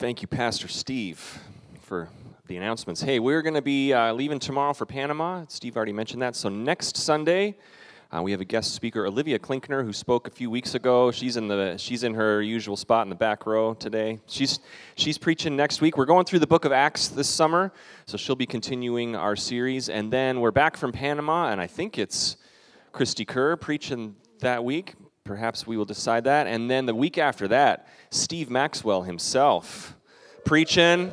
Thank you, Pastor Steve, for the announcements. Hey, we're going to be uh, leaving tomorrow for Panama. Steve already mentioned that. So next Sunday, uh, we have a guest speaker, Olivia Klinkner, who spoke a few weeks ago. She's in the she's in her usual spot in the back row today. She's she's preaching next week. We're going through the Book of Acts this summer, so she'll be continuing our series. And then we're back from Panama, and I think it's Christy Kerr preaching that week. Perhaps we will decide that. And then the week after that, Steve Maxwell himself preaching.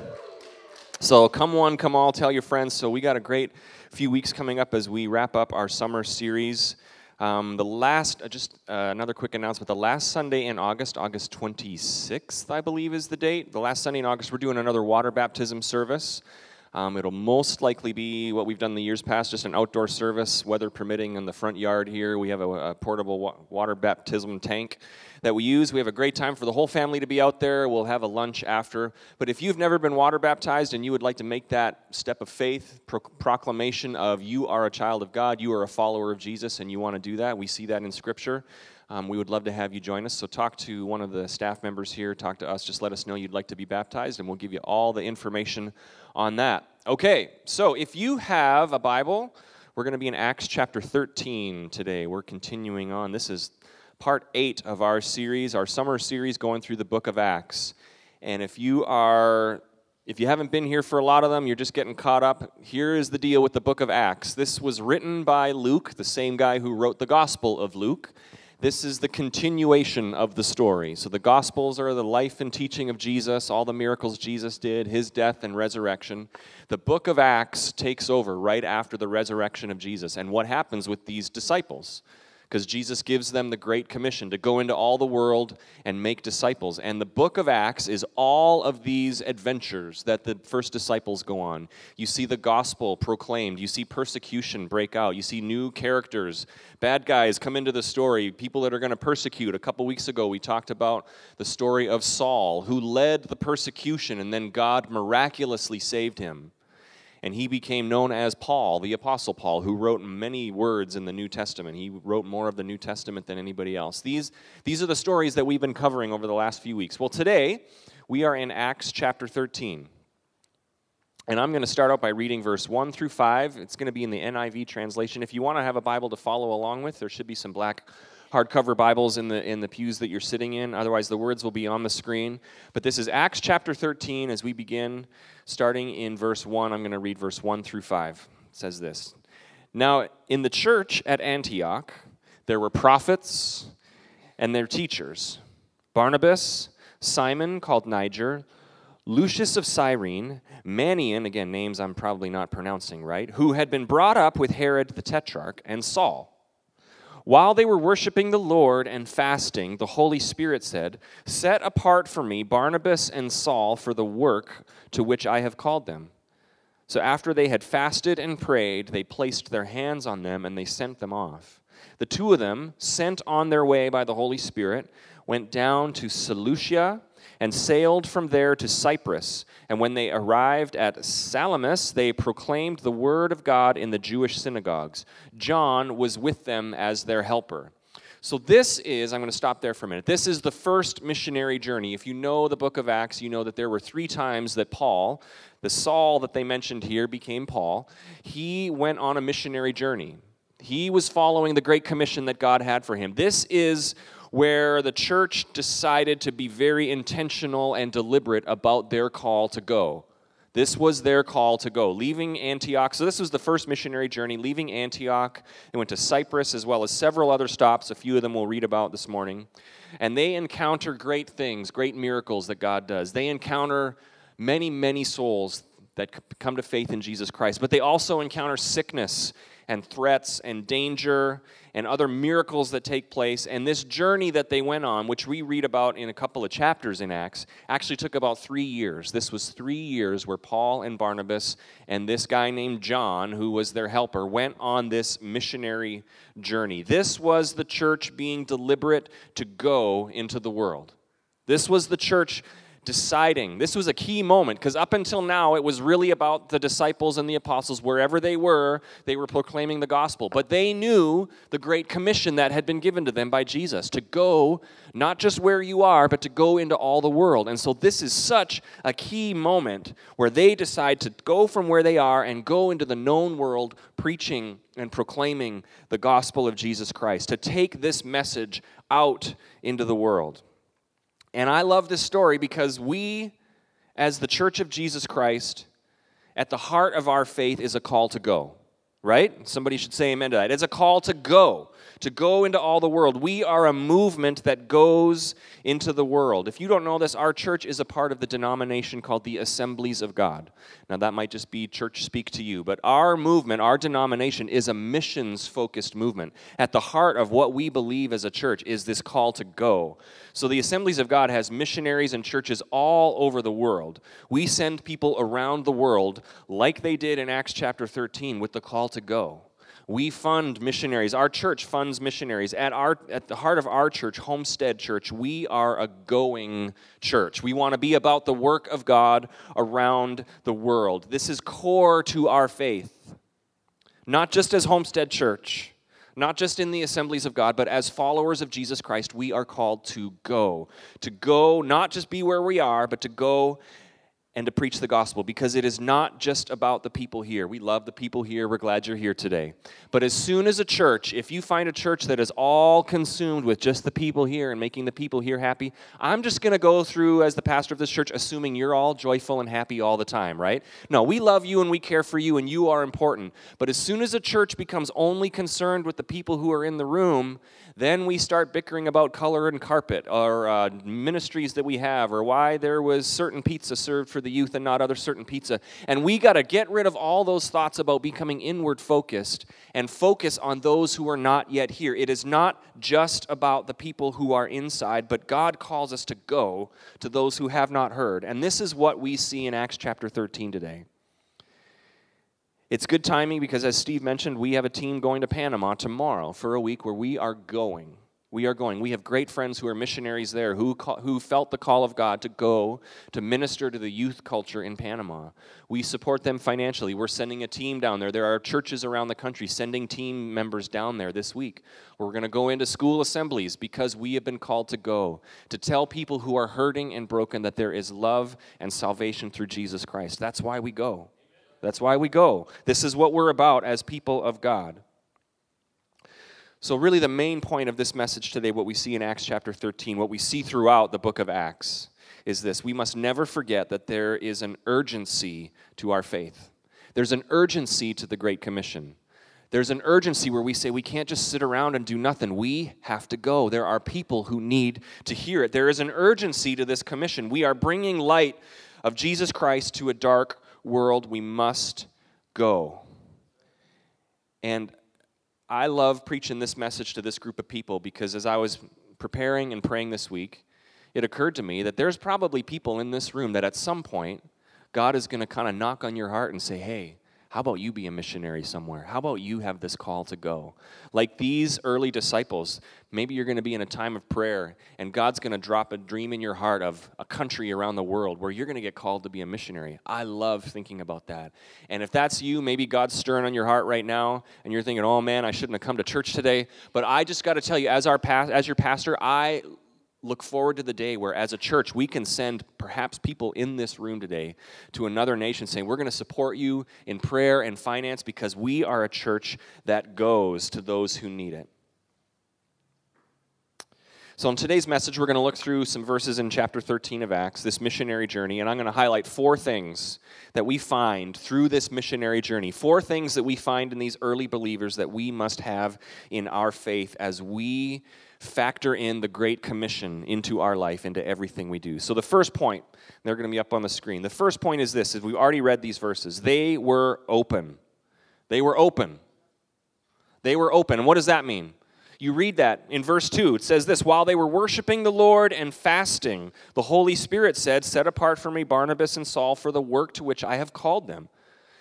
So come one, come all, tell your friends. So we got a great few weeks coming up as we wrap up our summer series. Um, the last, uh, just uh, another quick announcement. The last Sunday in August, August 26th, I believe is the date. The last Sunday in August, we're doing another water baptism service. Um, it'll most likely be what we've done the years past, just an outdoor service, weather permitting, in the front yard here. We have a, a portable wa- water baptism tank that we use. We have a great time for the whole family to be out there. We'll have a lunch after. But if you've never been water baptized and you would like to make that step of faith, pro- proclamation of you are a child of God, you are a follower of Jesus, and you want to do that, we see that in Scripture. Um, we would love to have you join us. So, talk to one of the staff members here, talk to us, just let us know you'd like to be baptized, and we'll give you all the information on that. Okay, so if you have a Bible, we're going to be in Acts chapter 13 today. We're continuing on. This is part eight of our series, our summer series going through the book of Acts. And if you are if you haven't been here for a lot of them, you're just getting caught up. Here is the deal with the book of Acts. This was written by Luke, the same guy who wrote the Gospel of Luke. This is the continuation of the story. So the Gospels are the life and teaching of Jesus, all the miracles Jesus did, his death and resurrection. The book of Acts takes over right after the resurrection of Jesus and what happens with these disciples because Jesus gives them the Great Commission to go into all the world and make disciples. And the book of Acts is all of these adventures that the first disciples go on. You see the gospel proclaimed, you see persecution break out, you see new characters, bad guys come into the story, people that are going to persecute. A couple weeks ago, we talked about the story of Saul, who led the persecution, and then God miraculously saved him and he became known as Paul, the Apostle Paul, who wrote many words in the New Testament. He wrote more of the New Testament than anybody else. These, these are the stories that we've been covering over the last few weeks. Well, today we are in Acts chapter 13. And I'm going to start out by reading verse 1 through 5. It's going to be in the NIV translation. If you want to have a Bible to follow along with, there should be some black hardcover Bibles in the, in the pews that you're sitting in. Otherwise, the words will be on the screen. But this is Acts chapter 13 as we begin, starting in verse 1. I'm going to read verse 1 through 5. It says this Now, in the church at Antioch, there were prophets and their teachers Barnabas, Simon called Niger, Lucius of Cyrene, Manaen, again, names I'm probably not pronouncing right, who had been brought up with Herod the Tetrarch, and Saul. While they were worshiping the Lord and fasting, the Holy Spirit said, Set apart for me Barnabas and Saul for the work to which I have called them. So after they had fasted and prayed, they placed their hands on them and they sent them off. The two of them, sent on their way by the Holy Spirit, went down to Seleucia and sailed from there to Cyprus. And when they arrived at Salamis, they proclaimed the word of God in the Jewish synagogues. John was with them as their helper. So, this is, I'm going to stop there for a minute. This is the first missionary journey. If you know the book of Acts, you know that there were three times that Paul, the Saul that they mentioned here, became Paul. He went on a missionary journey. He was following the great commission that God had for him. This is where the church decided to be very intentional and deliberate about their call to go. This was their call to go, leaving Antioch. So, this was the first missionary journey, leaving Antioch. They went to Cyprus as well as several other stops. A few of them we'll read about this morning. And they encounter great things, great miracles that God does. They encounter many, many souls that come to faith in Jesus Christ, but they also encounter sickness and threats and danger and other miracles that take place. And this journey that they went on, which we read about in a couple of chapters in Acts, actually took about three years. This was three years where Paul and Barnabas and this guy named John, who was their helper, went on this missionary journey. This was the church being deliberate to go into the world. This was the church deciding. This was a key moment because up until now it was really about the disciples and the apostles. Wherever they were, they were proclaiming the gospel. But they knew the great commission that had been given to them by Jesus to go not just where you are, but to go into all the world. And so this is such a key moment where they decide to go from where they are and go into the known world preaching and proclaiming the gospel of Jesus Christ, to take this message out into the world. And I love this story because we, as the church of Jesus Christ, at the heart of our faith is a call to go, right? Somebody should say amen to that. It's a call to go to go into all the world. We are a movement that goes into the world. If you don't know this, our church is a part of the denomination called the Assemblies of God. Now, that might just be church speak to you, but our movement, our denomination, is a missions focused movement. At the heart of what we believe as a church is this call to go. So, the Assemblies of God has missionaries and churches all over the world. We send people around the world like they did in Acts chapter 13 with the call to go. We fund missionaries. Our church funds missionaries. At, our, at the heart of our church, Homestead Church, we are a going church. We want to be about the work of God around the world. This is core to our faith. Not just as Homestead Church, not just in the assemblies of God, but as followers of Jesus Christ, we are called to go. To go, not just be where we are, but to go and to preach the gospel because it is not just about the people here. We love the people here. We're glad you're here today. But as soon as a church, if you find a church that is all consumed with just the people here and making the people here happy, I'm just going to go through as the pastor of this church assuming you're all joyful and happy all the time, right? No, we love you and we care for you and you are important. But as soon as a church becomes only concerned with the people who are in the room, then we start bickering about color and carpet or uh, ministries that we have or why there was certain pizza served for the youth and not other certain pizza. And we got to get rid of all those thoughts about becoming inward focused and focus on those who are not yet here. It is not just about the people who are inside, but God calls us to go to those who have not heard. And this is what we see in Acts chapter 13 today. It's good timing because, as Steve mentioned, we have a team going to Panama tomorrow for a week where we are going. We are going. We have great friends who are missionaries there who, who felt the call of God to go to minister to the youth culture in Panama. We support them financially. We're sending a team down there. There are churches around the country sending team members down there this week. We're going to go into school assemblies because we have been called to go to tell people who are hurting and broken that there is love and salvation through Jesus Christ. That's why we go. That's why we go. This is what we're about as people of God. So, really, the main point of this message today, what we see in Acts chapter 13, what we see throughout the book of Acts, is this we must never forget that there is an urgency to our faith. There's an urgency to the Great Commission. There's an urgency where we say we can't just sit around and do nothing. We have to go. There are people who need to hear it. There is an urgency to this commission. We are bringing light of Jesus Christ to a dark world, we must go. And I love preaching this message to this group of people because as I was preparing and praying this week, it occurred to me that there's probably people in this room that at some point God is going to kind of knock on your heart and say, hey, how about you be a missionary somewhere? How about you have this call to go? Like these early disciples, maybe you're going to be in a time of prayer and God's going to drop a dream in your heart of a country around the world where you're going to get called to be a missionary. I love thinking about that. And if that's you, maybe God's stirring on your heart right now and you're thinking, "Oh man, I shouldn't have come to church today." But I just got to tell you as our as your pastor, I look forward to the day where, as a church, we can send perhaps people in this room today to another nation saying, We're going to support you in prayer and finance because we are a church that goes to those who need it. So, in today's message, we're going to look through some verses in chapter 13 of Acts, this missionary journey, and I'm going to highlight four things that we find through this missionary journey. Four things that we find in these early believers that we must have in our faith as we factor in the Great Commission into our life, into everything we do. So, the first point, they're going to be up on the screen. The first point is this: is we've already read these verses. They were open. They were open. They were open. And what does that mean? You read that in verse 2. It says this While they were worshiping the Lord and fasting, the Holy Spirit said, Set apart for me Barnabas and Saul for the work to which I have called them.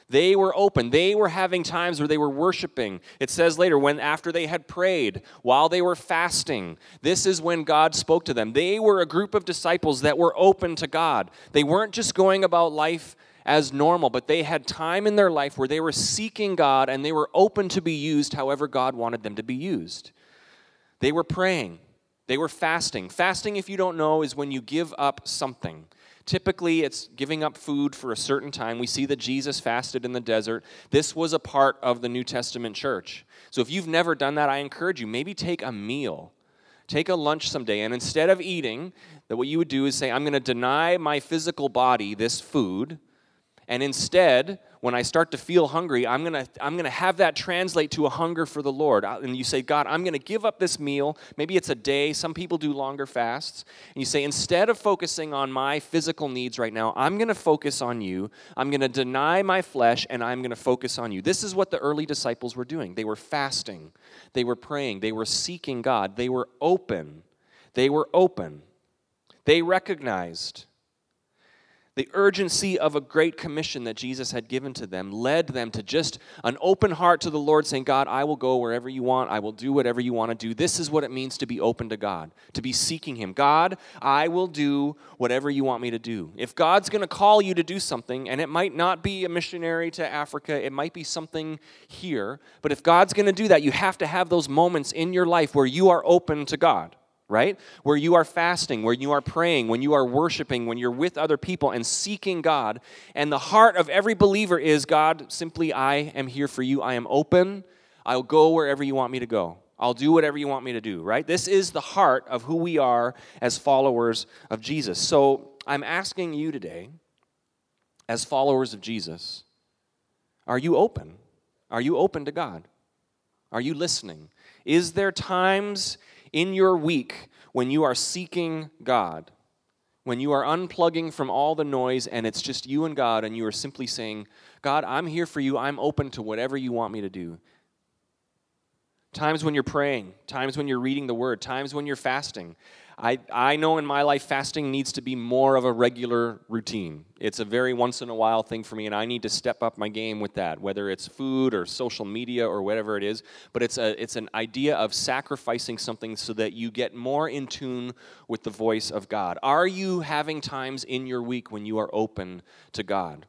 They were open. They were having times where they were worshiping. It says later, when after they had prayed, while they were fasting, this is when God spoke to them. They were a group of disciples that were open to God. They weren't just going about life as normal, but they had time in their life where they were seeking God and they were open to be used however God wanted them to be used. They were praying. They were fasting. Fasting, if you don't know, is when you give up something. Typically, it's giving up food for a certain time. We see that Jesus fasted in the desert. This was a part of the New Testament church. So if you've never done that, I encourage you maybe take a meal. Take a lunch someday, and instead of eating, that what you would do is say, I'm going to deny my physical body this food, and instead, when I start to feel hungry, I'm going to I'm going to have that translate to a hunger for the Lord. And you say, God, I'm going to give up this meal. Maybe it's a day. Some people do longer fasts. And you say, instead of focusing on my physical needs right now, I'm going to focus on you. I'm going to deny my flesh and I'm going to focus on you. This is what the early disciples were doing. They were fasting, they were praying, they were seeking God, they were open. They were open. They recognized the urgency of a great commission that Jesus had given to them led them to just an open heart to the Lord, saying, God, I will go wherever you want. I will do whatever you want to do. This is what it means to be open to God, to be seeking Him. God, I will do whatever you want me to do. If God's going to call you to do something, and it might not be a missionary to Africa, it might be something here, but if God's going to do that, you have to have those moments in your life where you are open to God right? Where you are fasting, where you are praying, when you are worshiping, when you're with other people and seeking God. And the heart of every believer is God, simply, I am here for you. I am open. I'll go wherever you want me to go. I'll do whatever you want me to do, right? This is the heart of who we are as followers of Jesus. So I'm asking you today, as followers of Jesus, are you open? Are you open to God? Are you listening? Is there times in your week when you are seeking God, when you are unplugging from all the noise and it's just you and God, and you are simply saying, God, I'm here for you. I'm open to whatever you want me to do. Times when you're praying, times when you're reading the word, times when you're fasting. I, I know in my life fasting needs to be more of a regular routine. It's a very once in a while thing for me, and I need to step up my game with that, whether it's food or social media or whatever it is. But it's, a, it's an idea of sacrificing something so that you get more in tune with the voice of God. Are you having times in your week when you are open to God?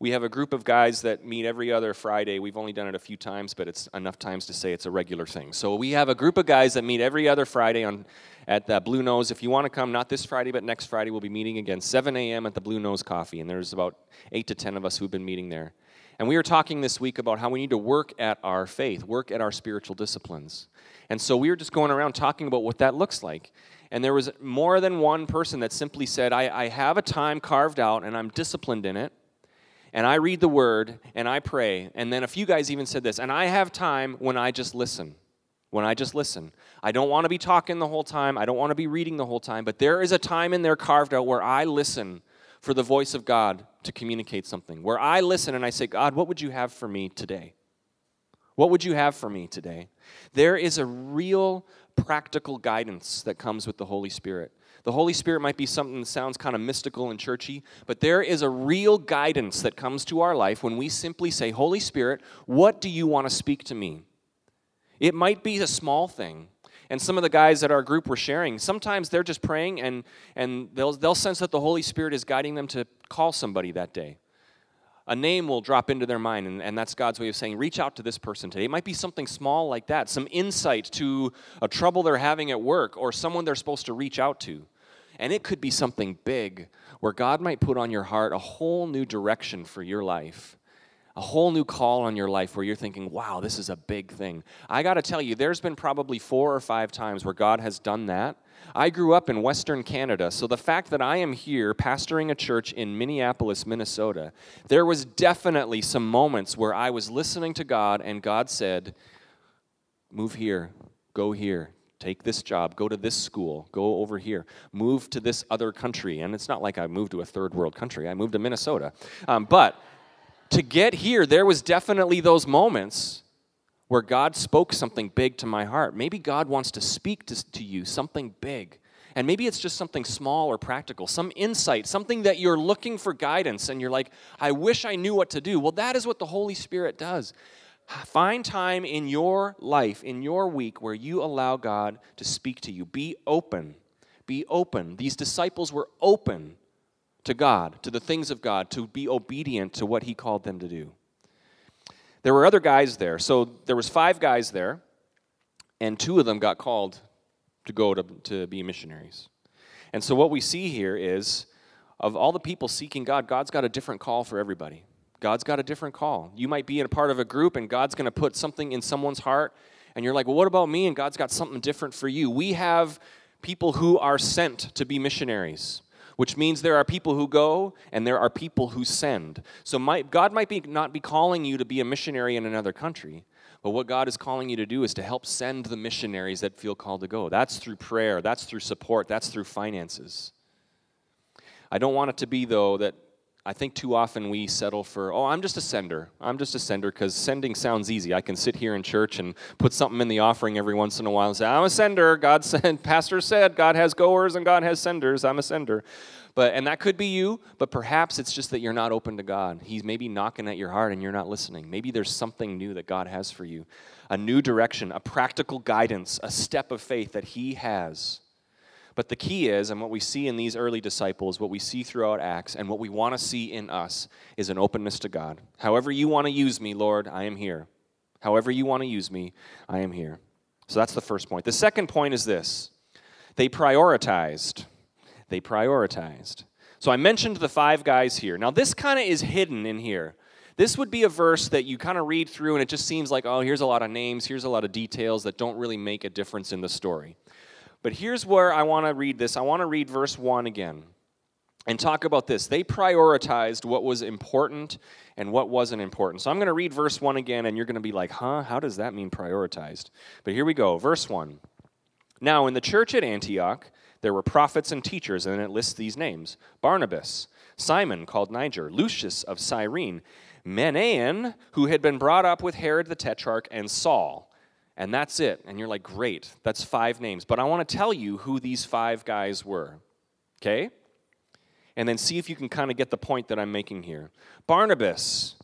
We have a group of guys that meet every other Friday. We've only done it a few times, but it's enough times to say it's a regular thing. So we have a group of guys that meet every other Friday on at the Blue Nose. If you want to come, not this Friday, but next Friday, we'll be meeting again, 7 a.m. at the Blue Nose Coffee. And there's about 8 to 10 of us who've been meeting there. And we were talking this week about how we need to work at our faith, work at our spiritual disciplines. And so we were just going around talking about what that looks like. And there was more than one person that simply said, I, I have a time carved out and I'm disciplined in it and I read the word and I pray. And then a few guys even said this, and I have time when I just listen. When I just listen. I don't want to be talking the whole time. I don't want to be reading the whole time, but there is a time in there carved out where I listen for the voice of God to communicate something. Where I listen and I say, God, what would you have for me today? What would you have for me today? There is a real practical guidance that comes with the Holy Spirit. The Holy Spirit might be something that sounds kind of mystical and churchy, but there is a real guidance that comes to our life when we simply say, Holy Spirit, what do you want to speak to me? It might be a small thing. And some of the guys at our group were sharing, sometimes they're just praying and, and they'll, they'll sense that the Holy Spirit is guiding them to call somebody that day a name will drop into their mind, and, and, that's God's way of saying, reach out to this person today. It might be something small like that, some insight to a trouble they're having at work or someone they're supposed to reach out to. And it could be something big where God might put on your heart a whole new direction for your life, a whole new call on your life where you're thinking, wow, this is a big thing. I got to tell you, there's been probably four or five times where God has done that. I grew up in Western Canada, so the fact that I am here pastoring a church in Minneapolis, Minnesota, there was definitely some moments where I was listening to God and God said, Move here, go here, take this job, go to this school, go over here, move to this other country. And it's not like I moved to a third world country, I moved to Minnesota. Um, but to get here, there was definitely those moments where God spoke something big to my heart. Maybe God wants to speak to, to you something big. And maybe it's just something small or practical, some insight, something that you're looking for guidance and you're like, I wish I knew what to do. Well, that is what the Holy Spirit does. Find time in your life, in your week, where you allow God to speak to you. Be open. Be open. These disciples were open to God, to the things of God, to be obedient to what He called them to do. There were other guys there. So there was five guys there, and two of them got called to go to, to be missionaries. And so what we see here is of all the people seeking God, God's got a different call for everybody. God's got a different call. You might be in a part of a group and God's going to put something in someone's heart and you're like, "Well, what about me?" and God's got something different for you. We have people who are sent to be missionaries which means there are people who go and there are people who send. So my, God might be, not be calling you to be a missionary in another country, but what God is calling you to do is to help send the missionaries that feel called to go. That's through prayer, that's through support, that's through finances. I don't want it to be, though, that I think too often we settle for, oh, I'm just a sender. I'm just a sender because sending sounds easy. I can sit here in church and put something in the offering every once in a while and say, I'm a sender. God said, Pastor said, God has goers and God has senders. I'm a sender. But and that could be you, but perhaps it's just that you're not open to God. He's maybe knocking at your heart and you're not listening. Maybe there's something new that God has for you. A new direction, a practical guidance, a step of faith that he has. But the key is, and what we see in these early disciples, what we see throughout Acts, and what we want to see in us is an openness to God. However, you want to use me, Lord, I am here. However, you want to use me, I am here. So that's the first point. The second point is this they prioritized. They prioritized. So I mentioned the five guys here. Now, this kind of is hidden in here. This would be a verse that you kind of read through, and it just seems like, oh, here's a lot of names, here's a lot of details that don't really make a difference in the story. But here's where I want to read this. I want to read verse 1 again and talk about this. They prioritized what was important and what wasn't important. So I'm going to read verse 1 again, and you're going to be like, huh? How does that mean prioritized? But here we go. Verse 1. Now, in the church at Antioch, there were prophets and teachers, and it lists these names Barnabas, Simon called Niger, Lucius of Cyrene, Manaen, who had been brought up with Herod the Tetrarch, and Saul and that's it. And you're like, great, that's five names. But I want to tell you who these five guys were. Okay? And then see if you can kind of get the point that I'm making here. Barnabas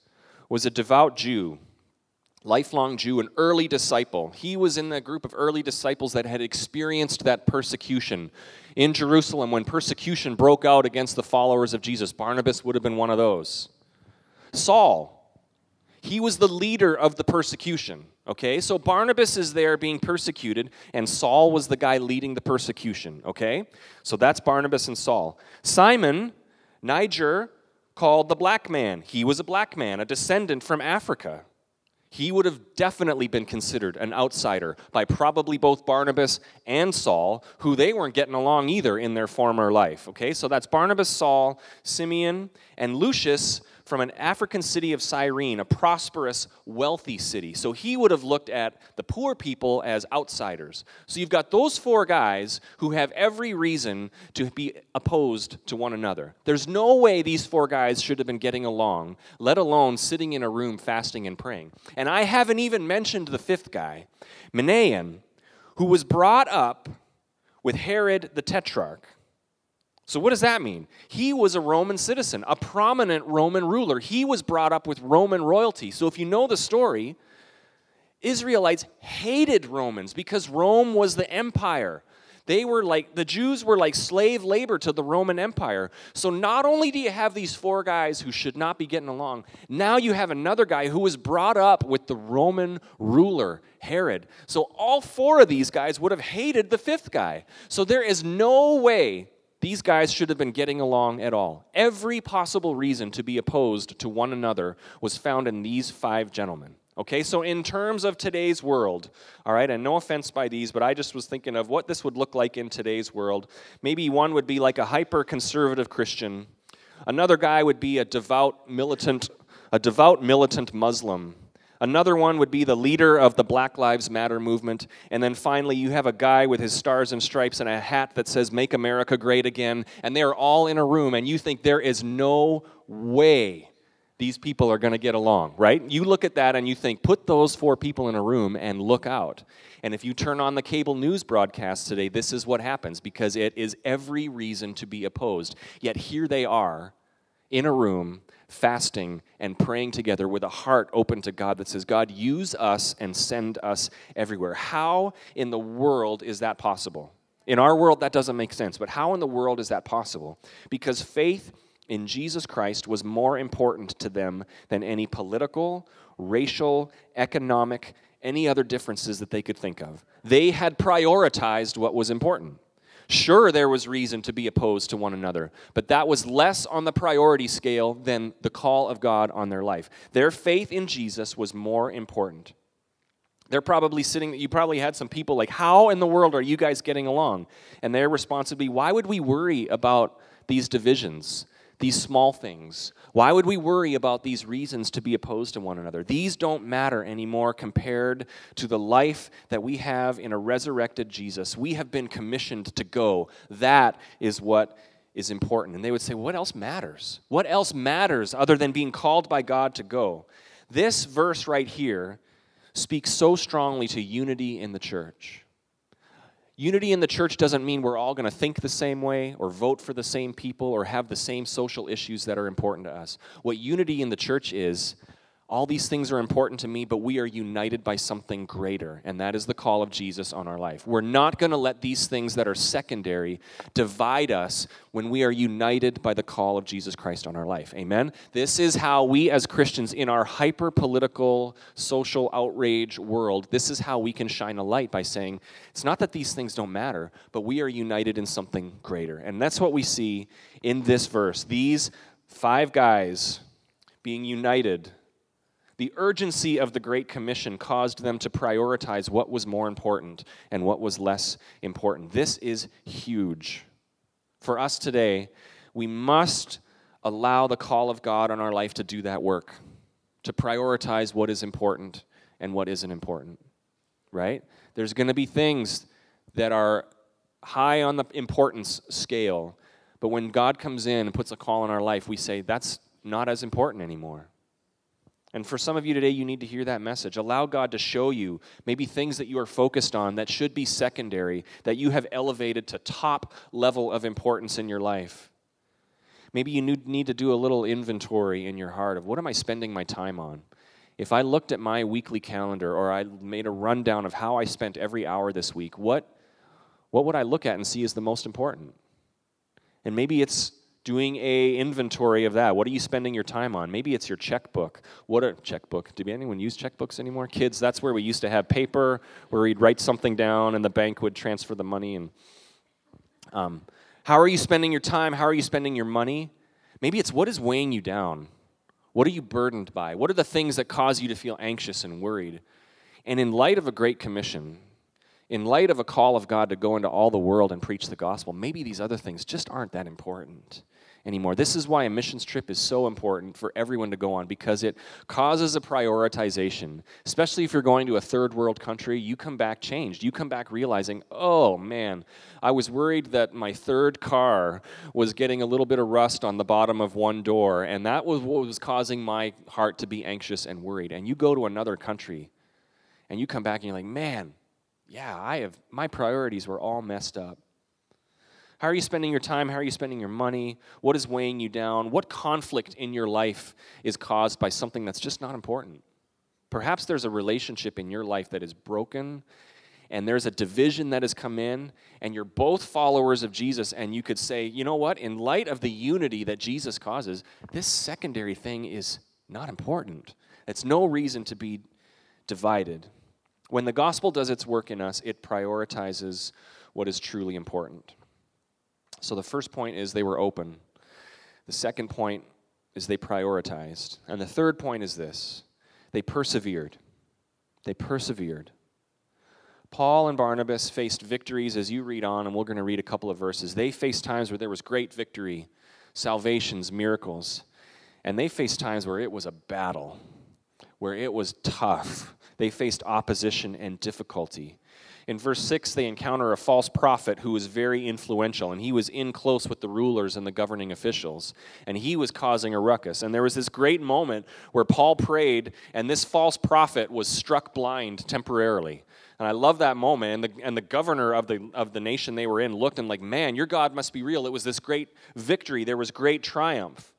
was a devout Jew, lifelong Jew, an early disciple. He was in the group of early disciples that had experienced that persecution in Jerusalem when persecution broke out against the followers of Jesus. Barnabas would have been one of those. Saul, he was the leader of the persecution. Okay, so Barnabas is there being persecuted, and Saul was the guy leading the persecution. Okay, so that's Barnabas and Saul. Simon, Niger, called the black man. He was a black man, a descendant from Africa. He would have definitely been considered an outsider by probably both Barnabas and Saul, who they weren't getting along either in their former life. Okay, so that's Barnabas, Saul, Simeon, and Lucius from an African city of Cyrene, a prosperous, wealthy city. So he would have looked at the poor people as outsiders. So you've got those four guys who have every reason to be opposed to one another. There's no way these four guys should have been getting along, let alone sitting in a room fasting and praying. And I haven't even mentioned the fifth guy, Manaen, who was brought up with Herod the Tetrarch. So, what does that mean? He was a Roman citizen, a prominent Roman ruler. He was brought up with Roman royalty. So, if you know the story, Israelites hated Romans because Rome was the empire. They were like, the Jews were like slave labor to the Roman Empire. So not only do you have these four guys who should not be getting along, now you have another guy who was brought up with the Roman ruler, Herod. So all four of these guys would have hated the fifth guy. So there is no way these guys should have been getting along at all. Every possible reason to be opposed to one another was found in these five gentlemen. Okay, so in terms of today's world, all right, and no offense by these, but I just was thinking of what this would look like in today's world. Maybe one would be like a hyper conservative Christian, another guy would be a devout militant, a devout militant Muslim. Another one would be the leader of the Black Lives Matter movement. And then finally, you have a guy with his stars and stripes and a hat that says, Make America Great Again. And they're all in a room, and you think there is no way these people are going to get along, right? You look at that and you think, put those four people in a room and look out. And if you turn on the cable news broadcast today, this is what happens because it is every reason to be opposed. Yet here they are in a room fasting and praying together with a heart open to God that says, God, use us and send us everywhere. How in the world is that possible? In our world, that doesn't make sense, but how in the world is that possible? Because faith in Jesus Christ was more important to them than any political, racial, economic, any other differences that they could think of. They had prioritized what was important. Sure, there was reason to be opposed to one another, but that was less on the priority scale than the call of God on their life. Their faith in Jesus was more important. They're probably sitting, you probably had some people like, How in the world are you guys getting along? And their response would be, Why would we worry about these divisions? These small things? Why would we worry about these reasons to be opposed to one another? These don't matter anymore compared to the life that we have in a resurrected Jesus. We have been commissioned to go. That is what is important. And they would say, What else matters? What else matters other than being called by God to go? This verse right here speaks so strongly to unity in the church. Unity in the church doesn't mean we're all going to think the same way or vote for the same people or have the same social issues that are important to us. What unity in the church is all these things are important to me, but we are united by something greater, and that is the call of Jesus on our life. We're not going to let these things that are secondary divide us when we are united by the call of Jesus Christ on our life. Amen? This is how we as Christians in our hyper political, social outrage world, this is how we can shine a light by saying, it's not that these things don't matter, but we are united in something greater. And that's what we see in this verse. These five guys being united the urgency of the Great Commission caused them to prioritize what was more important and what was less important. This is huge. For us today, we must allow the call of God on our life to do that work, to prioritize what is important and what isn't important, right? There's going to be things that are high on the importance scale, but when God comes in and puts a call in our life, we say, that's not as important anymore. And for some of you today, you need to hear that message. Allow God to show you maybe things that you are focused on that should be secondary, that you have elevated to top level of importance in your life. Maybe you need to do a little inventory in your heart of what am I spending my time on? If I looked at my weekly calendar or I made a rundown of how I spent every hour this week, what, what would I look at and see as the most important? And maybe it's doing a inventory of that. What are you spending your time on? Maybe it's your checkbook. What a checkbook? Do anyone use checkbooks anymore? Kids, that's where we used to have paper where we'd write something down and the bank would transfer the money. And um, how are you spending your time? How are you spending your money? Maybe it's what is weighing you down. What are you burdened by? What are the things that cause you to feel anxious and worried? And in light of a great commission, in light of a call of God to go into all the world and preach the gospel, maybe these other things just aren't that important anymore. This is why a missions trip is so important for everyone to go on because it causes a prioritization. Especially if you're going to a third world country, you come back changed. You come back realizing, oh man, I was worried that my third car was getting a little bit of rust on the bottom of one door, and that was what was causing my heart to be anxious and worried. And you go to another country and you come back and you're like, man, yeah, I have my priorities were all messed up. How are you spending your time? How are you spending your money? What is weighing you down? What conflict in your life is caused by something that's just not important? Perhaps there's a relationship in your life that is broken and there's a division that has come in, and you're both followers of Jesus, and you could say, you know what, in light of the unity that Jesus causes, this secondary thing is not important. It's no reason to be divided. When the gospel does its work in us, it prioritizes what is truly important. So the first point is they were open. The second point is they prioritized. And the third point is this they persevered. They persevered. Paul and Barnabas faced victories as you read on, and we're going to read a couple of verses. They faced times where there was great victory, salvations, miracles. And they faced times where it was a battle, where it was tough. They faced opposition and difficulty. In verse 6, they encounter a false prophet who was very influential, and he was in close with the rulers and the governing officials, and he was causing a ruckus. And there was this great moment where Paul prayed, and this false prophet was struck blind temporarily. And I love that moment. And the, and the governor of the, of the nation they were in looked and, like, man, your God must be real. It was this great victory, there was great triumph.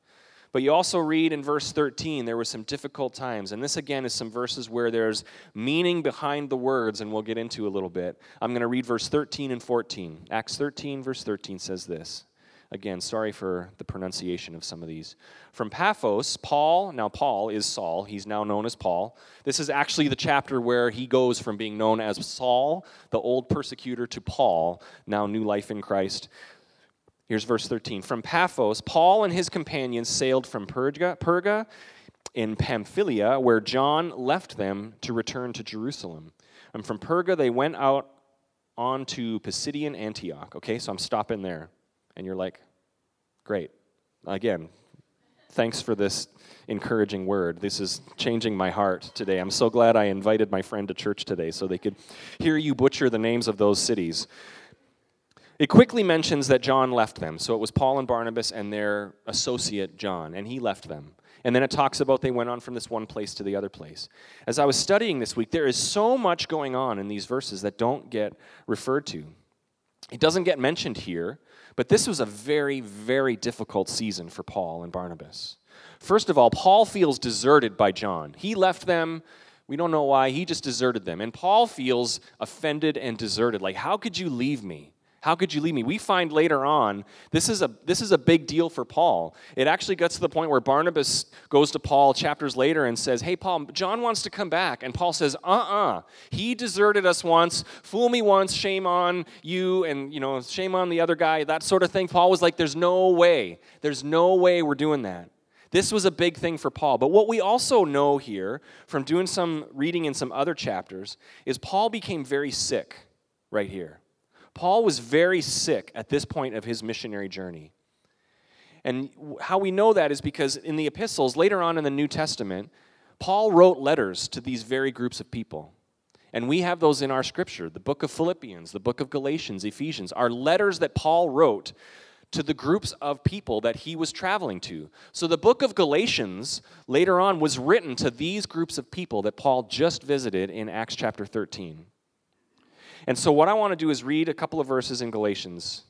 But you also read in verse 13, there were some difficult times. And this, again, is some verses where there's meaning behind the words, and we'll get into a little bit. I'm going to read verse 13 and 14. Acts 13, verse 13 says this. Again, sorry for the pronunciation of some of these. From Paphos, Paul, now Paul is Saul. He's now known as Paul. This is actually the chapter where he goes from being known as Saul, the old persecutor, to Paul, now new life in Christ. Here's verse 13. From Paphos, Paul and his companions sailed from Perga, Perga in Pamphylia, where John left them to return to Jerusalem. And from Perga, they went out on to Pisidian Antioch. Okay, so I'm stopping there. And you're like, great. Again, thanks for this encouraging word. This is changing my heart today. I'm so glad I invited my friend to church today so they could hear you butcher the names of those cities. It quickly mentions that John left them. So it was Paul and Barnabas and their associate John, and he left them. And then it talks about they went on from this one place to the other place. As I was studying this week, there is so much going on in these verses that don't get referred to. It doesn't get mentioned here, but this was a very, very difficult season for Paul and Barnabas. First of all, Paul feels deserted by John. He left them. We don't know why. He just deserted them. And Paul feels offended and deserted. Like, how could you leave me? How could you leave me? We find later on this is a this is a big deal for Paul. It actually gets to the point where Barnabas goes to Paul chapters later and says, "Hey Paul, John wants to come back." And Paul says, "Uh-uh. He deserted us once. Fool me once, shame on you and, you know, shame on the other guy." That sort of thing. Paul was like, "There's no way. There's no way we're doing that." This was a big thing for Paul. But what we also know here from doing some reading in some other chapters is Paul became very sick right here. Paul was very sick at this point of his missionary journey. And how we know that is because in the epistles, later on in the New Testament, Paul wrote letters to these very groups of people. And we have those in our scripture the book of Philippians, the book of Galatians, Ephesians, are letters that Paul wrote to the groups of people that he was traveling to. So the book of Galatians later on was written to these groups of people that Paul just visited in Acts chapter 13. And so, what I want to do is read a couple of verses in Galatians.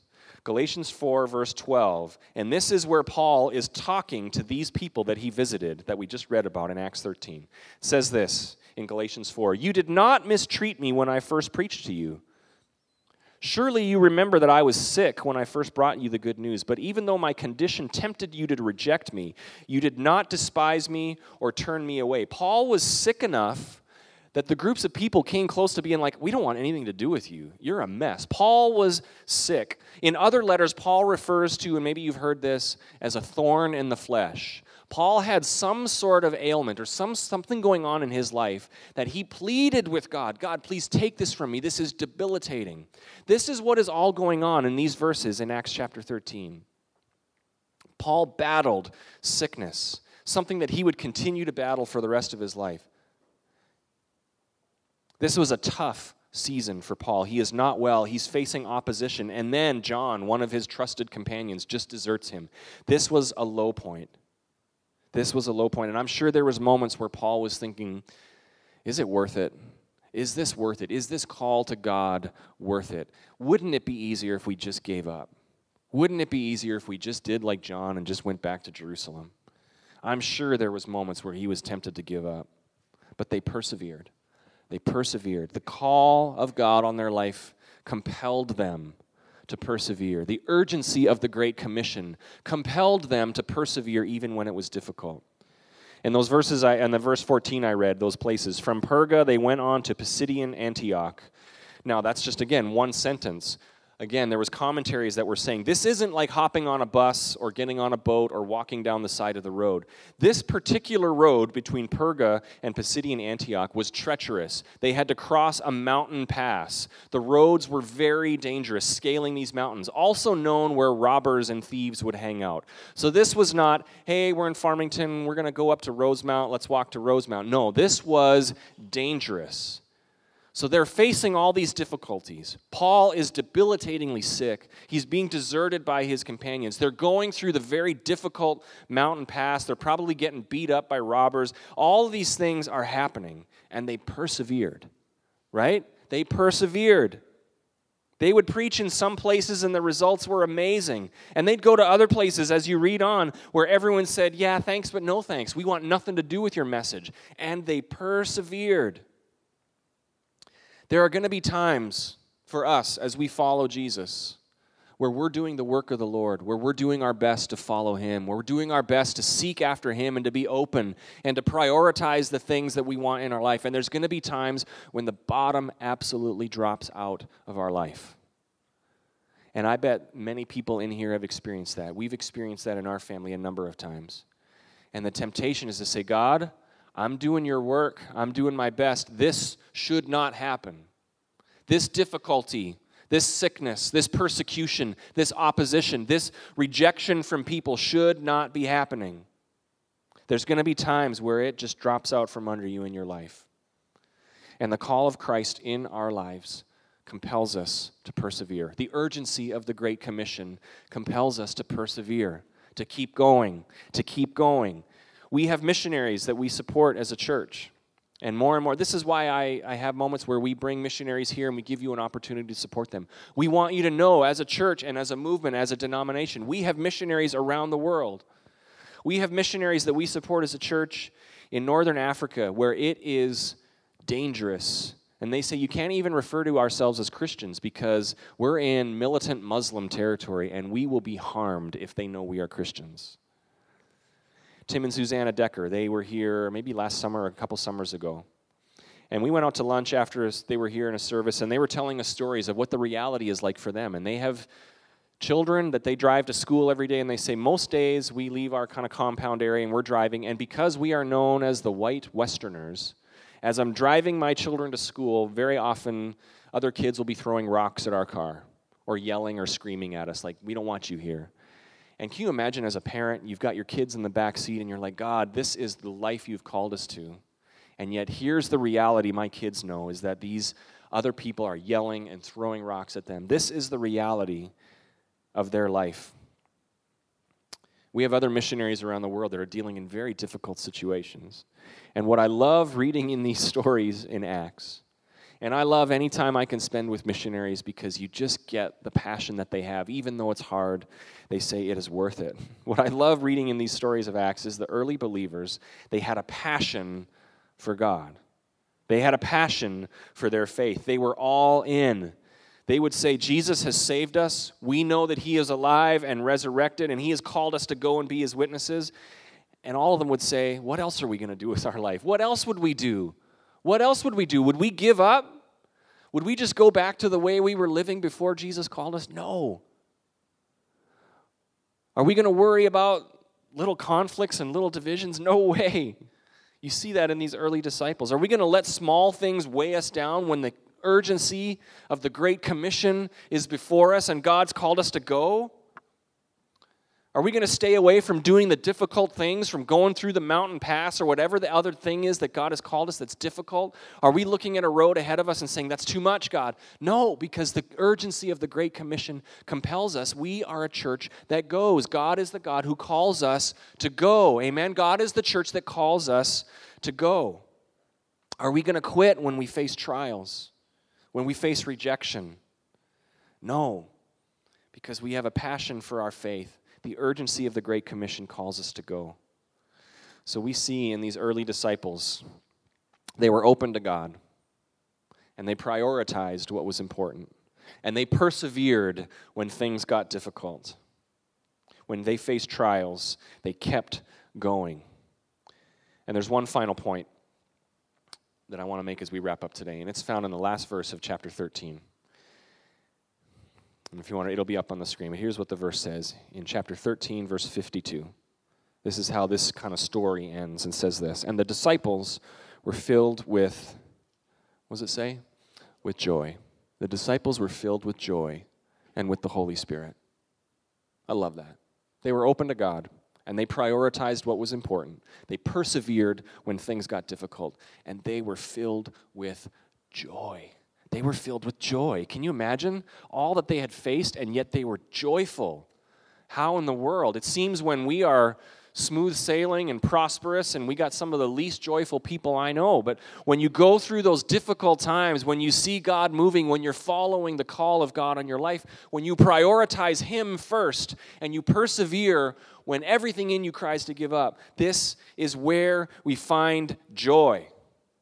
Galatians 4, verse 12. And this is where Paul is talking to these people that he visited, that we just read about in Acts 13. It says this in Galatians 4 You did not mistreat me when I first preached to you. Surely you remember that I was sick when I first brought you the good news, but even though my condition tempted you to reject me, you did not despise me or turn me away. Paul was sick enough that the groups of people came close to being like, We don't want anything to do with you. You're a mess. Paul was sick. In other letters, Paul refers to, and maybe you've heard this, as a thorn in the flesh. Paul had some sort of ailment or some something going on in his life that he pleaded with God, God, please take this from me. This is debilitating. This is what is all going on in these verses in Acts chapter 13. Paul battled sickness, something that he would continue to battle for the rest of his life. This was a tough season for Paul. He is not well. He's facing opposition. And then John, one of his trusted companions, just deserts him. This was a low point. This was a low. And I'm sure there was moments where Paul was thinking, is it worth it? Is this worth it? Is this call to God worth it? Wouldn't it be easier if we just gave up? Wouldn't it be easier if we just did like John and just went back to Jerusalem? I'm sure there was moments where he was tempted to give up, but they persevered. They persevered. The call of God on their life compelled them to persevere. The urgency of the Great Commission compelled them to persevere even when it was difficult. In those verses, I, and the verse 14 I read, those places, from Perga they went on to Pisidian Antioch. Now, that's just, again, one sentence again there was commentaries that were saying this isn't like hopping on a bus or getting on a boat or walking down the side of the road. This particular road between perga and pisidian antioch was treacherous. They had to cross a mountain pass. The roads were very dangerous scaling these mountains also known where robbers and thieves would hang out. So this was not hey we're in farmington. We're going to go up to rosemount. Let's walk to rosemount. No this was dangerous So they're facing all these difficulties. Paul is debilitatingly sick. He's being deserted by his companions. They're going through the very difficult mountain pass. They're probably getting beat up by robbers. All of these things are happening, and they persevered, right? They persevered. They would preach in some places and the results were amazing. And they'd go to other places as you read on where everyone said, Yeah, thanks, but no thanks. We want nothing to do with your message. And they persevered. There are going to be times for us as we follow Jesus where we're doing the work of the Lord, where we're doing our best to follow Him, where we're doing our best to seek after Him and to be open and to prioritize the things that we want in our life. And there's going to be times when the bottom absolutely drops out of our life. And I bet many people in here have experienced that. We've experienced that in our family a number of times. And the temptation is to say, God, I'm doing your work, I'm doing my best. This should not happen. This difficulty, this sickness, this persecution, this opposition, this rejection from people should not be happening. There's going to be times where it just drops out from under you in your life. And the call of Christ in our lives compels us to persevere. The urgency of the Great Commission compels us to persevere, to keep going, to keep going, we have missionaries that we support as a church. And more and more, this is why I, I have moments where we bring missionaries here and we give you an opportunity to support them. We want you to know, as a church and as a movement, as a denomination, we have missionaries around the world. We have missionaries that we support as a church in northern Africa where it is dangerous. And they say you can't even refer to ourselves as Christians because we're in militant Muslim territory and we will be harmed if they know we are Christians. Tim and Susanna Decker. They were here maybe last summer, a couple summers ago. And we went out to lunch after they were here in a service, and they were telling us stories of what the reality is like for them. And they have children that they drive to school every day, and they say, Most days we leave our kind of compound area and we're driving, and because we are known as the white Westerners, as I'm driving my children to school, very often other kids will be throwing rocks at our car or yelling or screaming at us, like, We don't want you here. And can you imagine as a parent, you've got your kids in the back seat and you're like, God, this is the life you've called us to. And yet, here's the reality my kids know is that these other people are yelling and throwing rocks at them. This is the reality of their life. We have other missionaries around the world that are dealing in very difficult situations. And what I love reading in these stories in Acts and I love any time I can spend with missionaries because you just get the passion that they have. Even though it's hard, they say it is worth it. What I love reading in these stories of Acts is the early believers, they had a passion for God. They had a passion for their faith. They were all in. They would say, Jesus has saved us. We know that he is alive and resurrected, and he has called us to go and be his witnesses. And all of them would say, What else are we going to do with our life? What else would we do? What else would we do? Would we give up? Would we just go back to the way we were living before Jesus called us? No. Are we going to worry about little conflicts and little divisions? No way. You see that in these early disciples. Are we going to let small things weigh us down when the urgency of the Great Commission is before us and God's called us to go? Are we going to stay away from doing the difficult things, from going through the mountain pass or whatever the other thing is that God has called us that's difficult? Are we looking at a road ahead of us and saying, That's too much, God? No, because the urgency of the Great Commission compels us. We are a church that goes. God is the God who calls us to go. Amen. God is the church that calls us to go. Are we going to quit when we face trials, when we face rejection? No, because we have a passion for our faith the urgency of the Great Commission calls us to go. So we see in these early disciples, they were open to God and they prioritized what was important. And they persevered when things got difficult. When they faced trials, they kept going. And there's one final point that I want to make as we wrap up today, and it's found in the last verse of chapter 13. And if you want, it'll be up on the screen. But here's what the verse says in chapter 13, verse 52. This is how this kind of story ends and says this. And the disciples were filled with, what does it say? With joy. The disciples were filled with joy and with the Holy Spirit. I love that. They were open to God and they prioritized what was important. They persevered when things got difficult and they were filled with joy. They were filled with joy. Can you imagine all that they had faced and yet they were joyful? How in the world? It seems when we are smooth sailing and prosperous, and we got some of the least joyful people I know. But when you go through those difficult times, when you see God moving, when you're following the call of God on your life, when you prioritize Him first and you persevere when everything in you cries to give up, this is where we find joy.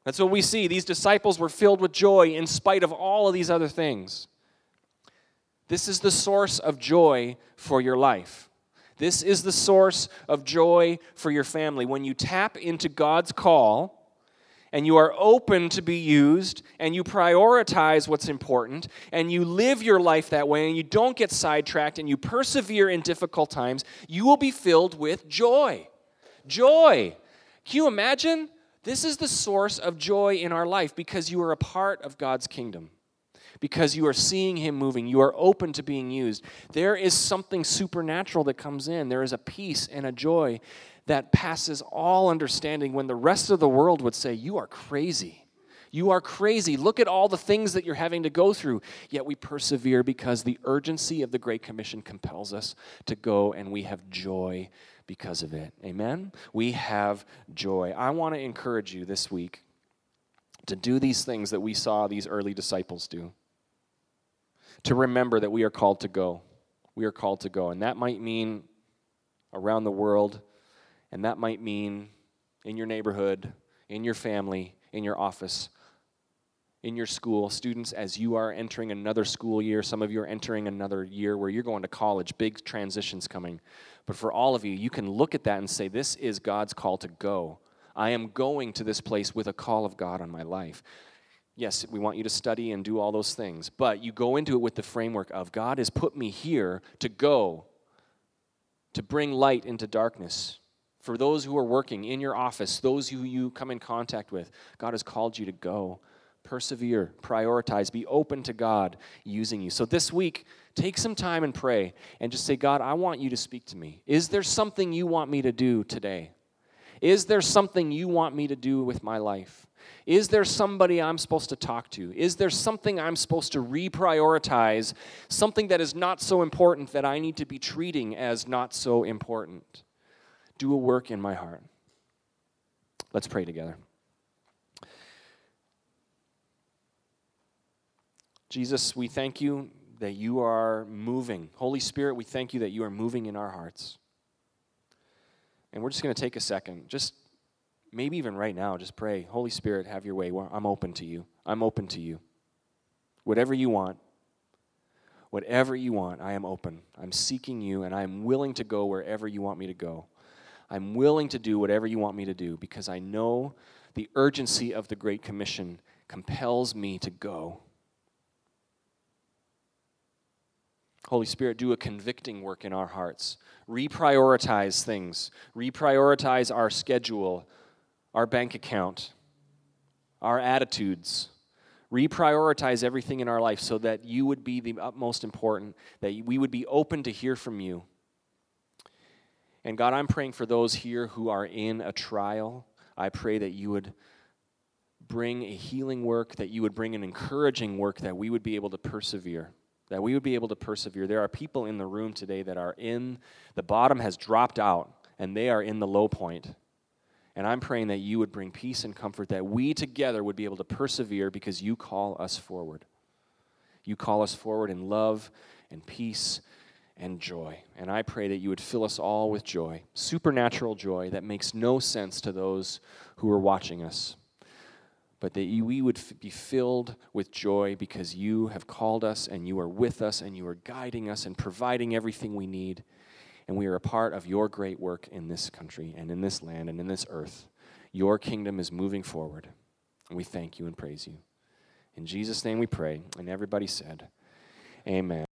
That's what we see. These disciples were filled with joy in spite of all of these other things. This is the source of joy for your life. This is the source of joy for your family. When you tap into God's call and you are open to be used and you prioritize what's important and you live your life that way and you don't get sidetracked and you persevere in difficult times, you will be filled with joy. Joy. Can you imagine? This is the source of joy in our life because you are a part of God's kingdom because you are seeing Him moving. You are open to being used. There is something supernatural that comes in. There is a peace and a joy that passes all understanding when the rest of the world would say, You are crazy. You are crazy. Look at all the things that you're having to go through. Yet we persevere because the urgency of the Great Commission compels us to go, and we have joy because of it. Amen? We have joy. I want to encourage you this week to do these things that we saw these early disciples do to remember that we are called to go. We are called to go. And that might mean around the world, and that might mean in your neighborhood, in your family, in your office, in your school. Students, as you are entering another school year, some of you are entering another year where you're going to college, big transitions coming. But for all of you, you can look at that and say, This is God's call to go. I am going to this place with a call of God on my life. Yes, we want you to study and do all those things, but you go into it with the framework of God has put me here to go, to bring light into darkness. For those who are working in your office, those who you come in contact with, God has called you to go. Persevere, prioritize, be open to God using you. So this week, take some time and pray and just say, God, I want you to speak to me. Is there something you want me to do today? Is there something you want me to do with my life? Is there somebody I'm supposed to talk to? Is there something I'm supposed to reprioritize? Something that is not so important that I need to be treating as not so important? Do a work in my heart. Let's pray together. Jesus, we thank you that you are moving. Holy Spirit, we thank you that you are moving in our hearts. And we're just going to take a second. Just maybe even right now, just pray, Holy Spirit, have your way. I'm open to you. I'm open to you. Whatever you want, whatever you want, I am open. I'm seeking you, and I am willing to go wherever you want me to go. I'm willing to do whatever you want me to do because I know the urgency of the Great Commission compels me to go. Holy Spirit, do a convicting work in our hearts. Reprioritize things. Reprioritize our schedule, our bank account, our attitudes. Reprioritize everything in our life so that you would be the utmost important, that we would be open to hear from you. And God, I'm praying for those here who are in a trial. I pray that you would bring a healing work, that you would bring an encouraging work, that we would be able to persevere. That we would be able to persevere. There are people in the room today that are in, the bottom has dropped out, and they are in the low point. And I'm praying that you would bring peace and comfort, that we together would be able to persevere because you call us forward. You call us forward in love and peace and joy. And I pray that you would fill us all with joy, supernatural joy that makes no sense to those who are watching us. But that we would be filled with joy because you have called us and you are with us and you are guiding us and providing everything we need and we are a part of your great work in this country and in this land and in this earth. Your kingdom is moving forward, and we thank you and praise you. In Jesus' name we pray, and everybody said, Amen.